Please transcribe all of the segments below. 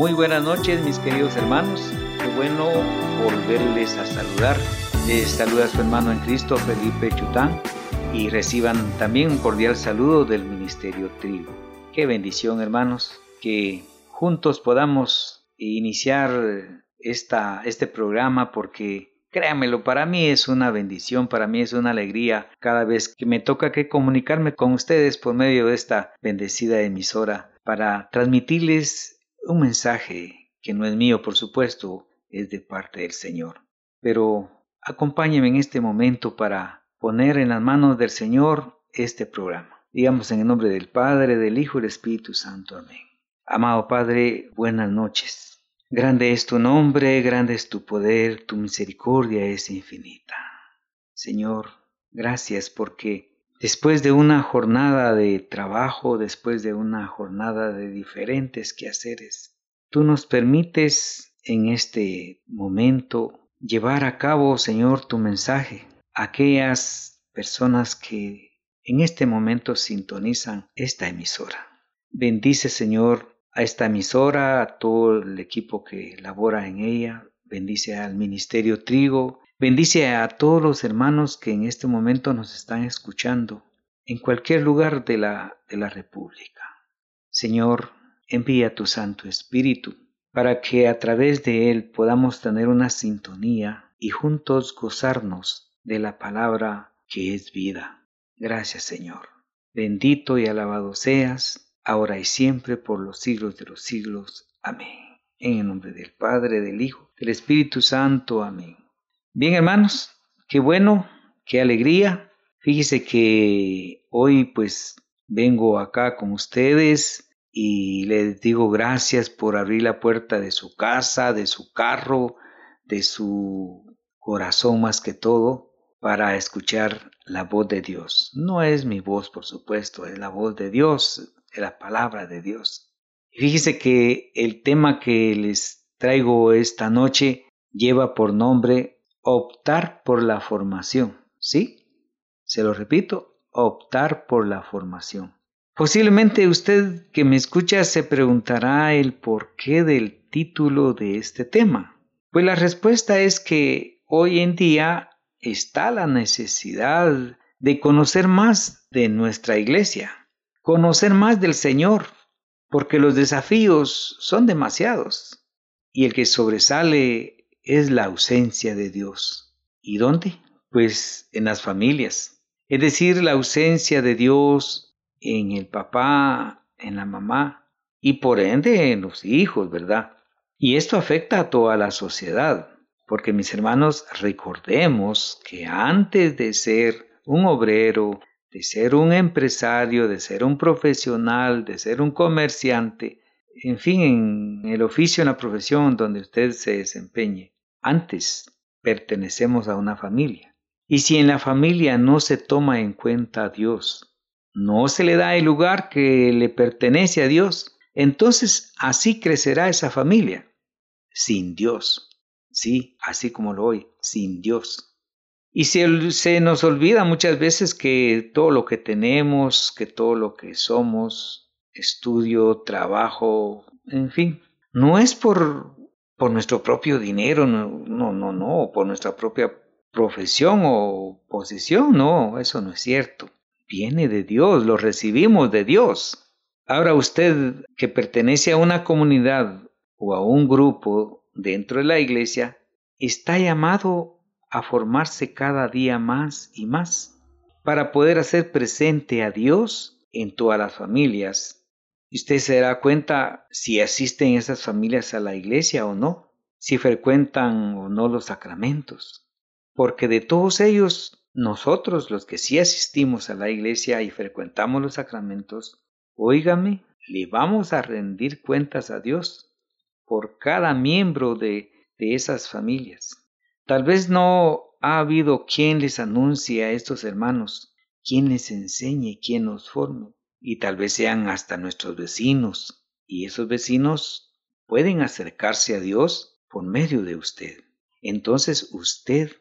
Muy buenas noches mis queridos hermanos, qué bueno volverles a saludar. Les saluda su hermano en Cristo Felipe Chután y reciban también un cordial saludo del Ministerio Trigo. Qué bendición hermanos, que juntos podamos iniciar esta, este programa porque Créanmelo, para mí es una bendición, para mí es una alegría cada vez que me toca que comunicarme con ustedes por medio de esta bendecida emisora para transmitirles un mensaje que no es mío, por supuesto, es de parte del Señor. Pero acompáñenme en este momento para poner en las manos del Señor este programa. Digamos en el nombre del Padre, del Hijo y del Espíritu Santo. Amén. Amado Padre, buenas noches. Grande es tu nombre, grande es tu poder, tu misericordia es infinita. Señor, gracias porque después de una jornada de trabajo, después de una jornada de diferentes quehaceres, tú nos permites en este momento llevar a cabo, Señor, tu mensaje a aquellas personas que en este momento sintonizan esta emisora. Bendice, Señor, a esta emisora, a todo el equipo que labora en ella, bendice al Ministerio Trigo, bendice a todos los hermanos que en este momento nos están escuchando en cualquier lugar de la, de la República. Señor, envía tu Santo Espíritu para que a través de él podamos tener una sintonía y juntos gozarnos de la palabra que es vida. Gracias Señor. Bendito y alabado seas ahora y siempre, por los siglos de los siglos. Amén. En el nombre del Padre, del Hijo, del Espíritu Santo. Amén. Bien, hermanos, qué bueno, qué alegría. Fíjese que hoy pues vengo acá con ustedes y les digo gracias por abrir la puerta de su casa, de su carro, de su corazón más que todo, para escuchar la voz de Dios. No es mi voz, por supuesto, es la voz de Dios, de la palabra de Dios. Fíjese que el tema que les traigo esta noche lleva por nombre optar por la formación. ¿Sí? Se lo repito, optar por la formación. Posiblemente usted que me escucha se preguntará el porqué del título de este tema. Pues la respuesta es que hoy en día está la necesidad de conocer más de nuestra iglesia, conocer más del Señor, porque los desafíos son demasiados y el que sobresale es la ausencia de Dios. ¿Y dónde? Pues en las familias, es decir, la ausencia de Dios en el papá, en la mamá y por ende en los hijos, ¿verdad? Y esto afecta a toda la sociedad, porque mis hermanos, recordemos que antes de ser un obrero, de ser un empresario, de ser un profesional, de ser un comerciante, en fin, en el oficio, en la profesión donde usted se desempeñe. Antes pertenecemos a una familia. Y si en la familia no se toma en cuenta a Dios, no se le da el lugar que le pertenece a Dios, entonces así crecerá esa familia, sin Dios. Sí, así como lo hoy, sin Dios. Y se, se, nos olvida muchas veces que todo lo que tenemos, que todo lo que somos, estudio, trabajo, en fin, no es por, por nuestro propio dinero, no, no, no, por nuestra propia profesión o posición, no, eso no es cierto. Viene de Dios, lo recibimos de Dios. Ahora usted que pertenece a una comunidad o a un grupo dentro de la iglesia, está llamado a formarse cada día más y más para poder hacer presente a Dios en todas las familias. Y usted se dará cuenta si asisten esas familias a la iglesia o no, si frecuentan o no los sacramentos. Porque de todos ellos, nosotros los que sí asistimos a la iglesia y frecuentamos los sacramentos, óigame, le vamos a rendir cuentas a Dios por cada miembro de, de esas familias. Tal vez no ha habido quien les anuncie a estos hermanos, quien les enseñe, quien nos forme, y tal vez sean hasta nuestros vecinos, y esos vecinos pueden acercarse a Dios por medio de usted. Entonces usted,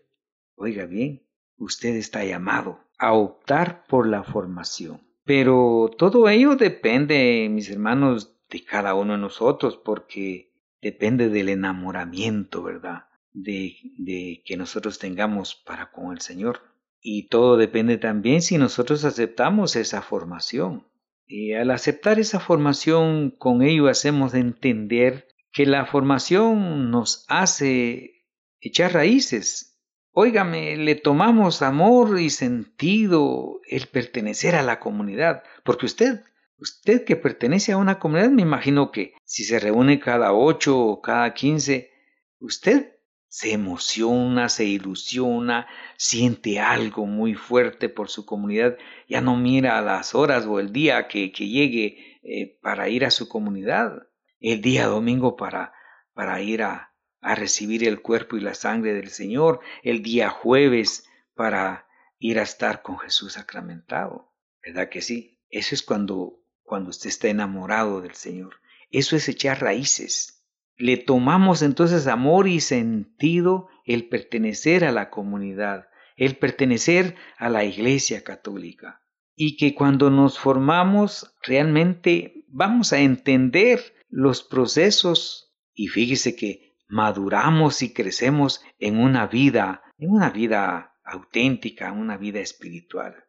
oiga bien, usted está llamado a optar por la formación. Pero todo ello depende, mis hermanos, de cada uno de nosotros porque depende del enamoramiento, ¿verdad? De, de que nosotros tengamos para con el Señor. Y todo depende también si nosotros aceptamos esa formación. Y al aceptar esa formación, con ello hacemos entender que la formación nos hace echar raíces. Óigame, le tomamos amor y sentido el pertenecer a la comunidad, porque usted, usted que pertenece a una comunidad, me imagino que si se reúne cada ocho o cada quince, usted se emociona, se ilusiona, siente algo muy fuerte por su comunidad, ya no mira las horas o el día que, llegue eh, para ir a su comunidad, el día domingo para, para ir a, a recibir el cuerpo y la sangre del Señor, el día jueves para ir a estar con Jesús sacramentado. ¿Verdad que sí? Eso es cuando, cuando usted está enamorado del Señor. Eso es echar raíces le tomamos entonces amor y sentido el pertenecer a la comunidad, el pertenecer a la Iglesia Católica. Y que cuando nos formamos realmente vamos a entender los procesos y fíjese que maduramos y crecemos en una vida, en una vida auténtica, una vida espiritual.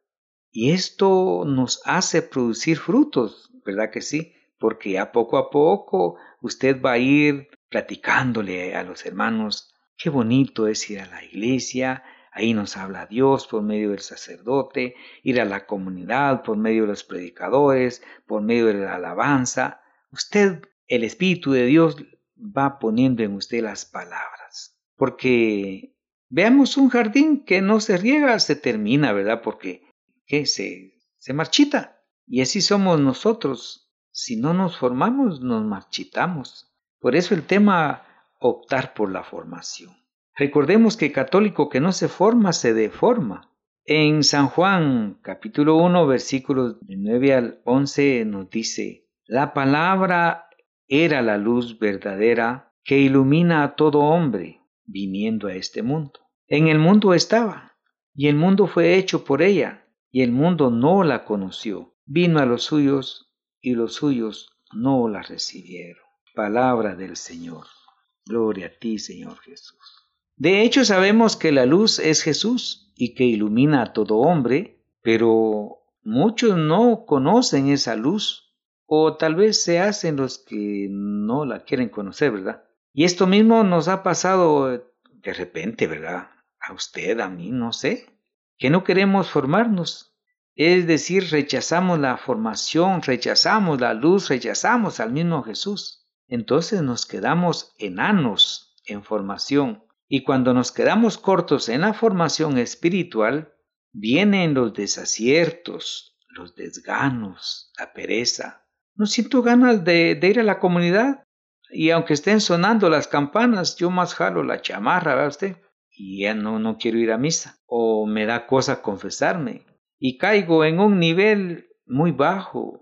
Y esto nos hace producir frutos, ¿verdad que sí? Porque a poco a poco usted va a ir platicándole a los hermanos qué bonito es ir a la iglesia, ahí nos habla Dios por medio del sacerdote, ir a la comunidad por medio de los predicadores, por medio de la alabanza. Usted, el Espíritu de Dios, va poniendo en usted las palabras. Porque veamos un jardín que no se riega, se termina, ¿verdad? Porque ¿qué? Se, se marchita. Y así somos nosotros. Si no nos formamos, nos marchitamos. Por eso el tema optar por la formación. Recordemos que católico que no se forma se deforma. En San Juan capítulo 1 versículos de 9 al 11 nos dice, la palabra era la luz verdadera que ilumina a todo hombre viniendo a este mundo. En el mundo estaba, y el mundo fue hecho por ella, y el mundo no la conoció. Vino a los suyos, y los suyos no la recibieron. Palabra del Señor. Gloria a ti, Señor Jesús. De hecho, sabemos que la luz es Jesús y que ilumina a todo hombre, pero muchos no conocen esa luz, o tal vez se hacen los que no la quieren conocer, ¿verdad? Y esto mismo nos ha pasado de repente, ¿verdad? A usted, a mí, no sé, que no queremos formarnos, es decir, rechazamos la formación, rechazamos la luz, rechazamos al mismo Jesús. Entonces nos quedamos enanos en formación. Y cuando nos quedamos cortos en la formación espiritual, vienen los desaciertos, los desganos, la pereza. No siento ganas de, ir a la comunidad. Y aunque estén sonando las campanas, yo más jalo la chamarra, ¿verdad usted? Y ya no, no quiero ir a misa. O me da cosa confesarme y caigo en un nivel muy bajo.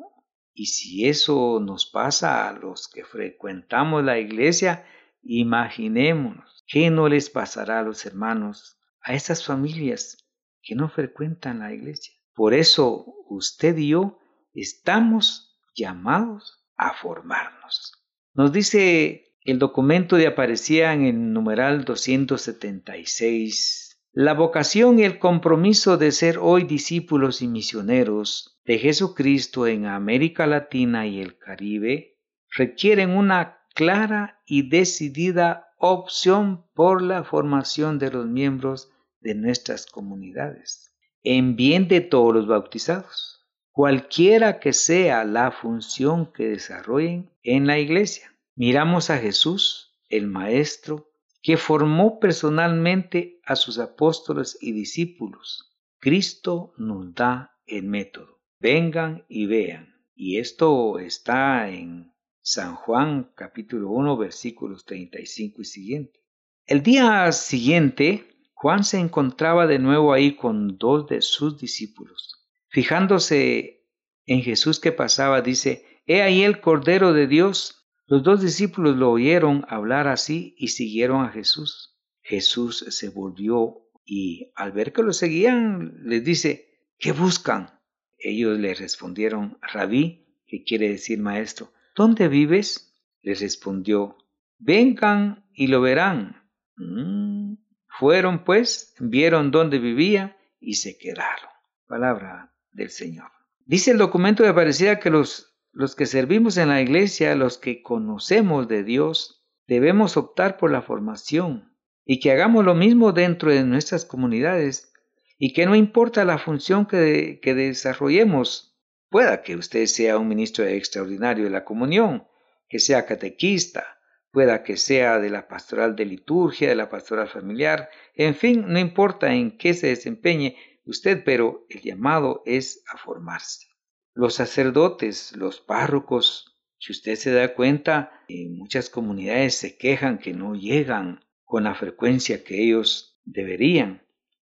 Y si eso nos pasa a los que frecuentamos la iglesia, imaginémonos qué no les pasará a los hermanos, a esas familias que no frecuentan la iglesia. Por eso usted y yo estamos llamados a formarnos. Nos dice el documento de aparecía en el numeral 276 la vocación y el compromiso de ser hoy discípulos y misioneros de Jesucristo en América Latina y el Caribe requieren una clara y decidida opción por la formación de los miembros de nuestras comunidades, en bien de todos los bautizados, cualquiera que sea la función que desarrollen en la iglesia. Miramos a Jesús, el Maestro, que formó personalmente a sus apóstoles y discípulos. Cristo nos da el método. Vengan y vean. Y esto está en San Juan capítulo 1 versículos 35 y siguiente. El día siguiente, Juan se encontraba de nuevo ahí con dos de sus discípulos. Fijándose en Jesús que pasaba, dice, He ahí el Cordero de Dios los dos discípulos lo oyeron hablar así y siguieron a Jesús. Jesús se volvió y al ver que lo seguían les dice, ¿qué buscan? Ellos le respondieron, rabí, que quiere decir maestro, ¿Dónde vives? Le respondió, vengan y lo verán. Mm. Fueron pues, vieron dónde vivía y se quedaron. Palabra del Señor. Dice el documento de Aparecida que los, los que servimos en la iglesia, los que conocemos de Dios, debemos optar por la formación y que hagamos lo mismo dentro de nuestras comunidades y que no importa la función que, que desarrollemos, pueda que usted sea un ministro extraordinario de la comunión, que sea catequista, pueda que sea de la pastoral de liturgia, de la pastoral familiar, en fin, no importa en qué se desempeñe usted, pero el llamado es a formarse. Los sacerdotes, los párrocos, si usted se da cuenta, en muchas comunidades se quejan que no llegan con la frecuencia que ellos deberían,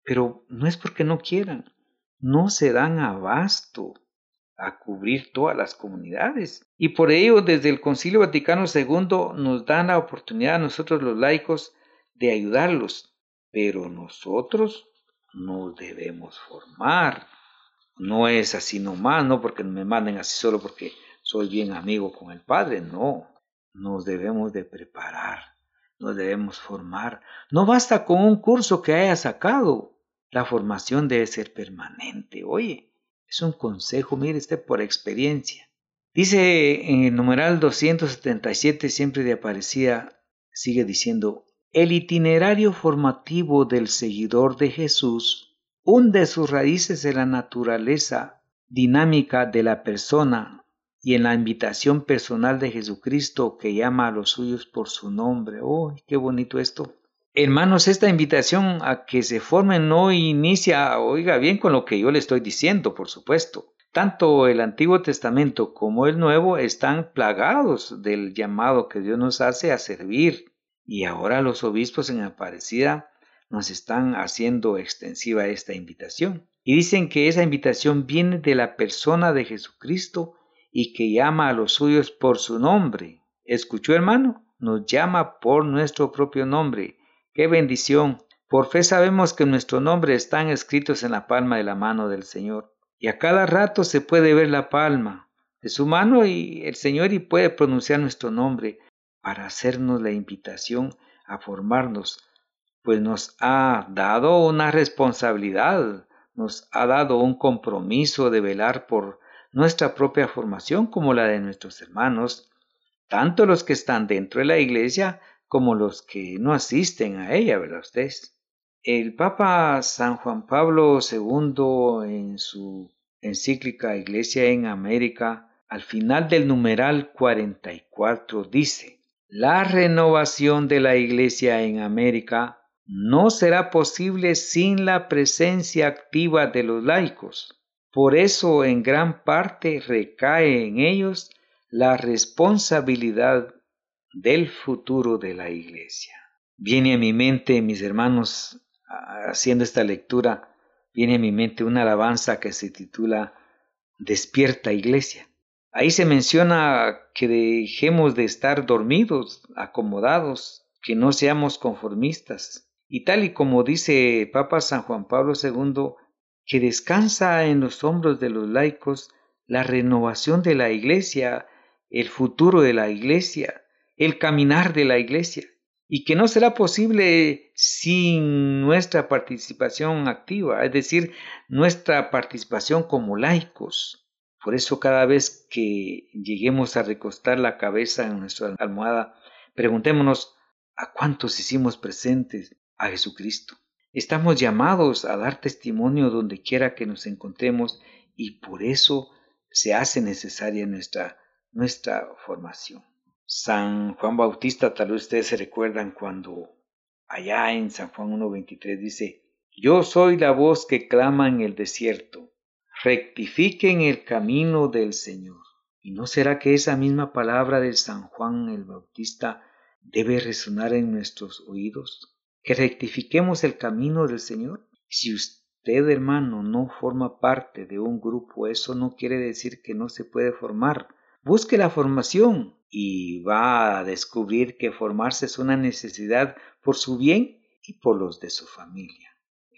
pero no es porque no quieran, no se dan abasto a cubrir todas las comunidades. Y por ello, desde el Concilio Vaticano II nos dan la oportunidad a nosotros los laicos de ayudarlos, pero nosotros nos debemos formar. No es así nomás, no porque me manden así solo porque soy bien amigo con el Padre, no. Nos debemos de preparar, nos debemos formar. No basta con un curso que haya sacado, la formación debe ser permanente. Oye, es un consejo, mire este por experiencia. Dice en el numeral 277, siempre de Aparecida, sigue diciendo, el itinerario formativo del seguidor de Jesús hunde sus raíces en la naturaleza dinámica de la persona y en la invitación personal de Jesucristo que llama a los suyos por su nombre. ¡Oh, qué bonito esto! Hermanos, esta invitación a que se formen no inicia, oiga bien, con lo que yo le estoy diciendo, por supuesto. Tanto el Antiguo Testamento como el Nuevo están plagados del llamado que Dios nos hace a servir. Y ahora los obispos en Aparecida nos están haciendo extensiva esta invitación. Y dicen que esa invitación viene de la persona de Jesucristo y que llama a los suyos por su nombre. ¿Escuchó hermano? Nos llama por nuestro propio nombre ¡Qué bendición! Por fe sabemos que nuestros nombres están escritos en la palma de la mano del Señor. Y a cada rato se puede ver la palma de su mano y el Señor y puede pronunciar nuestro nombre para hacernos la invitación a formarnos, pues nos ha dado una responsabilidad, nos ha dado un compromiso de velar por nuestra propia formación como la de nuestros hermanos, tanto los que están dentro de la iglesia como los que no asisten a ella, ¿verdad ustedes? El Papa San Juan Pablo II en su encíclica Iglesia en América, al final del numeral 44 dice, la renovación de la Iglesia en América no será posible sin la presencia activa de los laicos. Por eso en gran parte recae en ellos la responsabilidad del futuro de la iglesia. Viene a mi mente, mis hermanos, haciendo esta lectura, viene a mi mente una alabanza que se titula Despierta iglesia. Ahí se menciona que dejemos de estar dormidos, acomodados, que no seamos conformistas. Y tal y como dice Papa San Juan Pablo II, que descansa en los hombros de los laicos la renovación de la iglesia, el futuro de la iglesia, el caminar de la iglesia y que no será posible sin nuestra participación activa, es decir, nuestra participación como laicos. Por eso cada vez que lleguemos a recostar la cabeza en nuestra almohada, preguntémonos a cuántos hicimos presentes a Jesucristo. Estamos llamados a dar testimonio donde quiera que nos encontremos y por eso se hace necesaria nuestra, nuestra formación. San Juan Bautista, tal vez ustedes se recuerdan cuando allá en San Juan 1.23 dice, Yo soy la voz que clama en el desierto, rectifiquen el camino del Señor. ¿Y no será que esa misma palabra de San Juan el Bautista debe resonar en nuestros oídos? Que rectifiquemos el camino del Señor. Si usted, hermano, no forma parte de un grupo, eso no quiere decir que no se puede formar. Busque la formación, y va a descubrir que formarse es una necesidad por su bien y por los de su familia.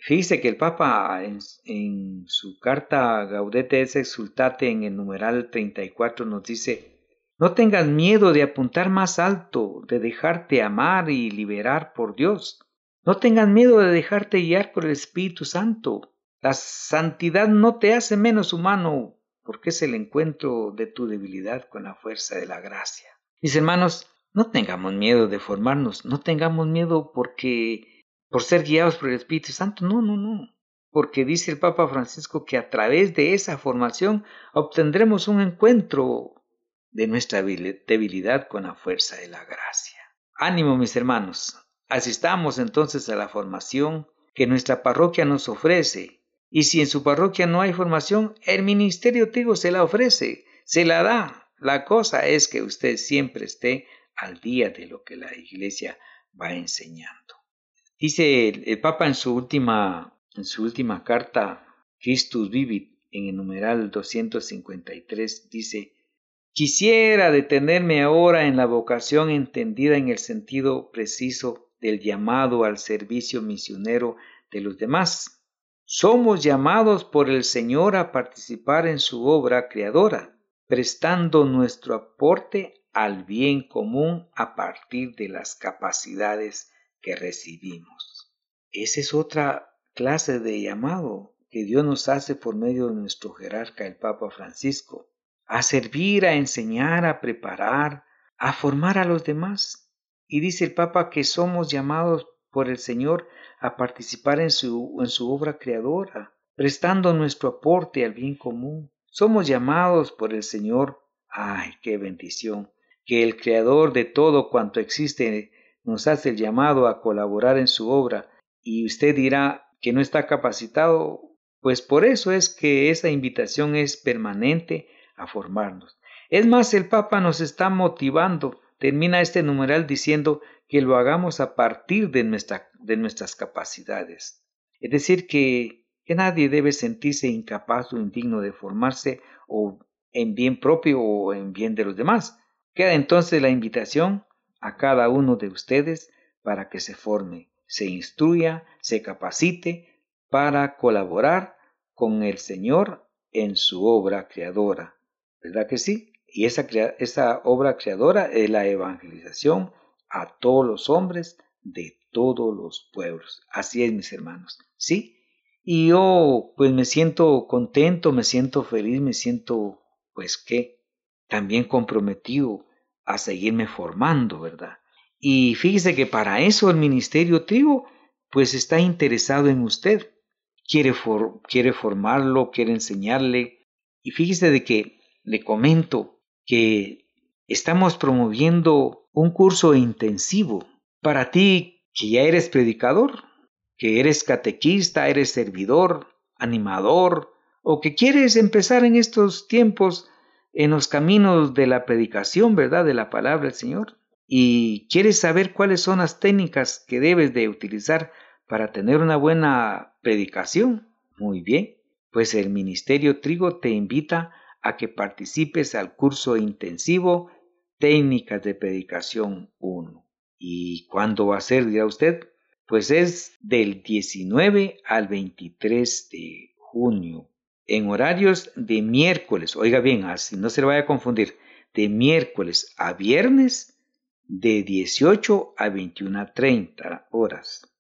Fíjese que el Papa en, su carta Gaudete es exultate en el numeral 34 nos dice, No tengas miedo de apuntar más alto, de dejarte amar y liberar por Dios. No tengas miedo de dejarte guiar por el Espíritu Santo. La santidad no te hace menos humano, porque es el encuentro de tu debilidad con la fuerza de la gracia. Mis hermanos, no tengamos miedo de formarnos, no tengamos miedo porque por ser guiados por el Espíritu Santo, no, no, no. Porque dice el Papa Francisco que a través de esa formación obtendremos un encuentro de nuestra debilidad con la fuerza de la gracia. Ánimo, mis hermanos. Asistamos entonces a la formación que nuestra parroquia nos ofrece. Y si en su parroquia no hay formación, el ministerio trigo se la ofrece, se la da. La cosa es que usted siempre esté al día de lo que la iglesia va enseñando. Dice el, Papa en su última, en su última carta, Christus Vivit, en el numeral 253, dice, Quisiera detenerme ahora en la vocación entendida en el sentido preciso del llamado al servicio misionero de los demás. Somos llamados por el Señor a participar en su obra creadora, prestando nuestro aporte al bien común a partir de las capacidades que recibimos. Esa es otra clase de llamado que Dios nos hace por medio de nuestro jerarca, el Papa Francisco a servir, a enseñar, a preparar, a formar a los demás. Y dice el Papa que somos llamados por el Señor a participar en su, en su obra creadora, prestando nuestro aporte al bien común. Somos llamados por el Señor, ay, qué bendición, que el Creador de todo cuanto existe nos hace el llamado a colaborar en su obra, y usted dirá que no está capacitado, pues por eso es que esa invitación es permanente a formarnos. Es más, el Papa nos está motivando. Termina este numeral diciendo que lo hagamos a partir de, nuestra, de nuestras capacidades. Es decir, que, que nadie debe sentirse incapaz o indigno de formarse o en bien propio o en bien de los demás. Queda entonces la invitación a cada uno de ustedes para que se forme, se instruya, se capacite para colaborar con el Señor en su obra creadora ¿verdad que sí? Y esa, obra creadora es la evangelización a todos los hombres de todos los pueblos. Así es, mis hermanos, ¿sí? Y yo pues me siento contento, me siento feliz, me siento pues que también comprometido a seguirme formando, ¿verdad? Y fíjese que para eso el Ministerio Trigo pues está interesado en usted. Quiere, quiere formarlo, quiere enseñarle. Y fíjese de que le comento que estamos promoviendo un curso intensivo para ti que ya eres predicador, que eres catequista, eres servidor, animador, o que quieres empezar en estos tiempos en los caminos de la predicación, ¿verdad? De la palabra del Señor. Y quieres saber cuáles son las técnicas que debes de utilizar para tener una buena predicación. Muy bien, pues el Ministerio Trigo te invita a que participes al curso intensivo Técnicas de Predicación 1. ¿Y cuándo va a ser, dirá usted? Pues es del 19 al 23 de junio, en horarios de miércoles, oiga bien, así no se le vaya a confundir, de miércoles a viernes de 18 a 21 a 30 horas.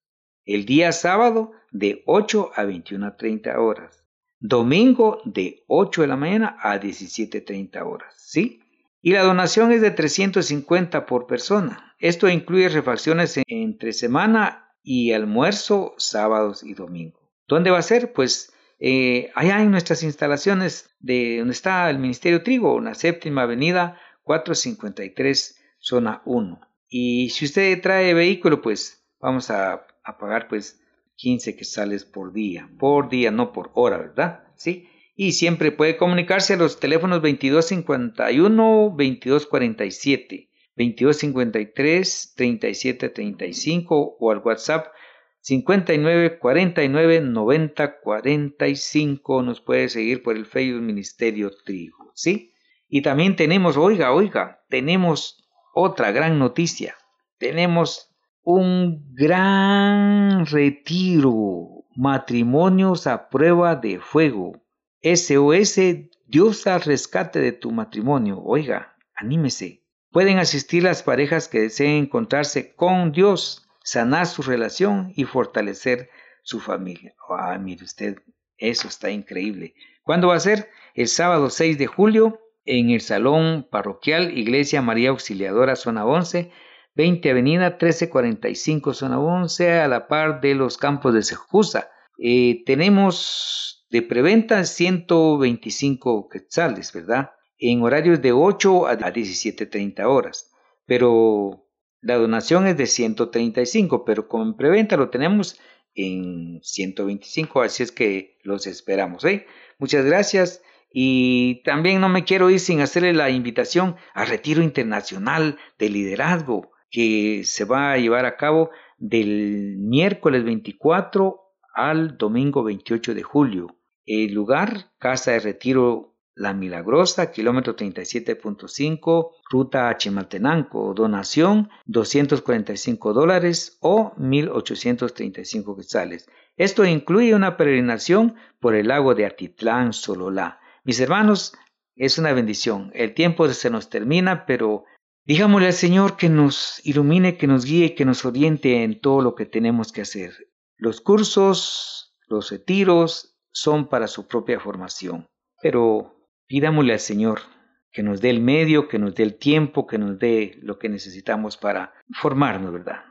El día sábado de 8 a 21 a 30 horas domingo de 8 de la mañana a 17.30 horas, ¿sí? Y la donación es de 350 por persona. Esto incluye refacciones entre semana y almuerzo sábados y domingo. ¿Dónde va a ser? Pues eh, allá en nuestras instalaciones de donde está el Ministerio Trigo, en la séptima avenida 453, zona 1. Y si usted trae vehículo, pues vamos a, a pagar pues 15 sales por día, por día, no por hora, ¿verdad? Sí. Y siempre puede comunicarse a los teléfonos 2251 2247, 2253 3735 o al WhatsApp 59 49 90 45. Nos puede seguir por el Facebook Ministerio Trigo, ¿sí? Y también tenemos, oiga, oiga, tenemos otra gran noticia. Tenemos un gran retiro, matrimonios a prueba de fuego. SOS, Dios al rescate de tu matrimonio. Oiga, Anímese. Pueden asistir las parejas que deseen encontrarse con Dios, sanar su relación y fortalecer su familia. Ah, mire usted, eso está increíble. ¿Cuándo va a ser? El sábado 6 de julio en el Salón Parroquial Iglesia María Auxiliadora, zona 11, 20 Avenida 1345, zona 11, a la par de los campos de Sejusa. Eh, tenemos de preventa 125 quetzales, ¿verdad? En horarios de 8 a 17.30 horas. Pero la donación es de 135, pero con preventa lo tenemos en 125, así es que los esperamos. ¿eh? Muchas gracias. Y también no me quiero ir sin hacerle la invitación al retiro internacional de liderazgo que se va a llevar a cabo del miércoles 24 al domingo 28 de julio. El lugar, Casa de Retiro La Milagrosa, kilómetro 37.5, ruta a Chimaltenango. Donación 245 dólares o 1835 quetzales. Esto incluye una peregrinación por el lago de Atitlán, Sololá. Mis hermanos, es una bendición. El tiempo se nos termina, pero digámosle al Señor que nos ilumine, que nos guíe, que nos oriente en todo lo que tenemos que hacer. Los cursos, los retiros son para su propia formación, pero pidámosle al Señor que nos dé el medio, que nos dé el tiempo, que nos dé lo que necesitamos para formarnos, ¿verdad?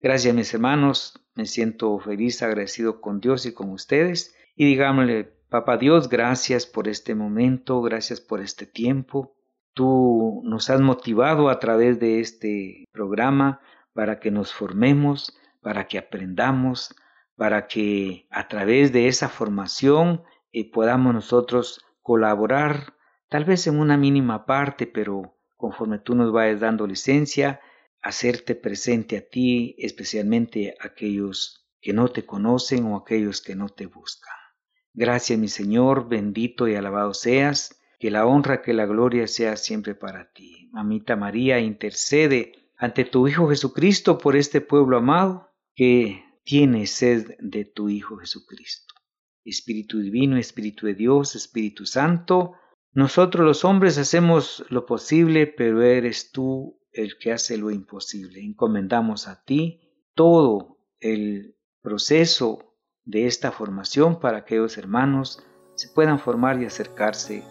Gracias mis hermanos, me siento feliz, agradecido con Dios y con ustedes y digámosle Papá Dios, gracias por este momento, gracias por este tiempo. Tú nos has motivado a través de este programa para que nos formemos, para que aprendamos, para que a través de esa formación eh, podamos nosotros colaborar, tal vez en una mínima parte, pero conforme tú nos vayas dando licencia, hacerte presente a ti, especialmente a aquellos que no te conocen o aquellos que no te buscan. Gracias mi Señor, bendito y alabado seas, que la honra, que la gloria sea siempre para ti. Mamita María, intercede ante tu Hijo Jesucristo por este pueblo amado que tiene sed de tu Hijo Jesucristo. Espíritu Divino, Espíritu de Dios, Espíritu Santo, nosotros los hombres hacemos lo posible, pero eres tú el que hace lo imposible. Encomendamos a ti todo el proceso de esta formación para que aquellos hermanos se puedan formar y acercarse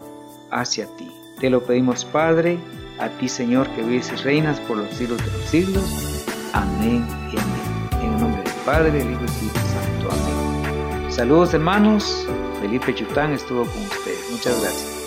hacia ti. Te lo pedimos, Padre, a ti, Señor, que vives y reinas por los siglos de los siglos. Amén y amén. En el nombre del Padre, del Hijo y del Espíritu Santo. Amén. Saludos, hermanos. Felipe Chután estuvo con ustedes. Muchas gracias.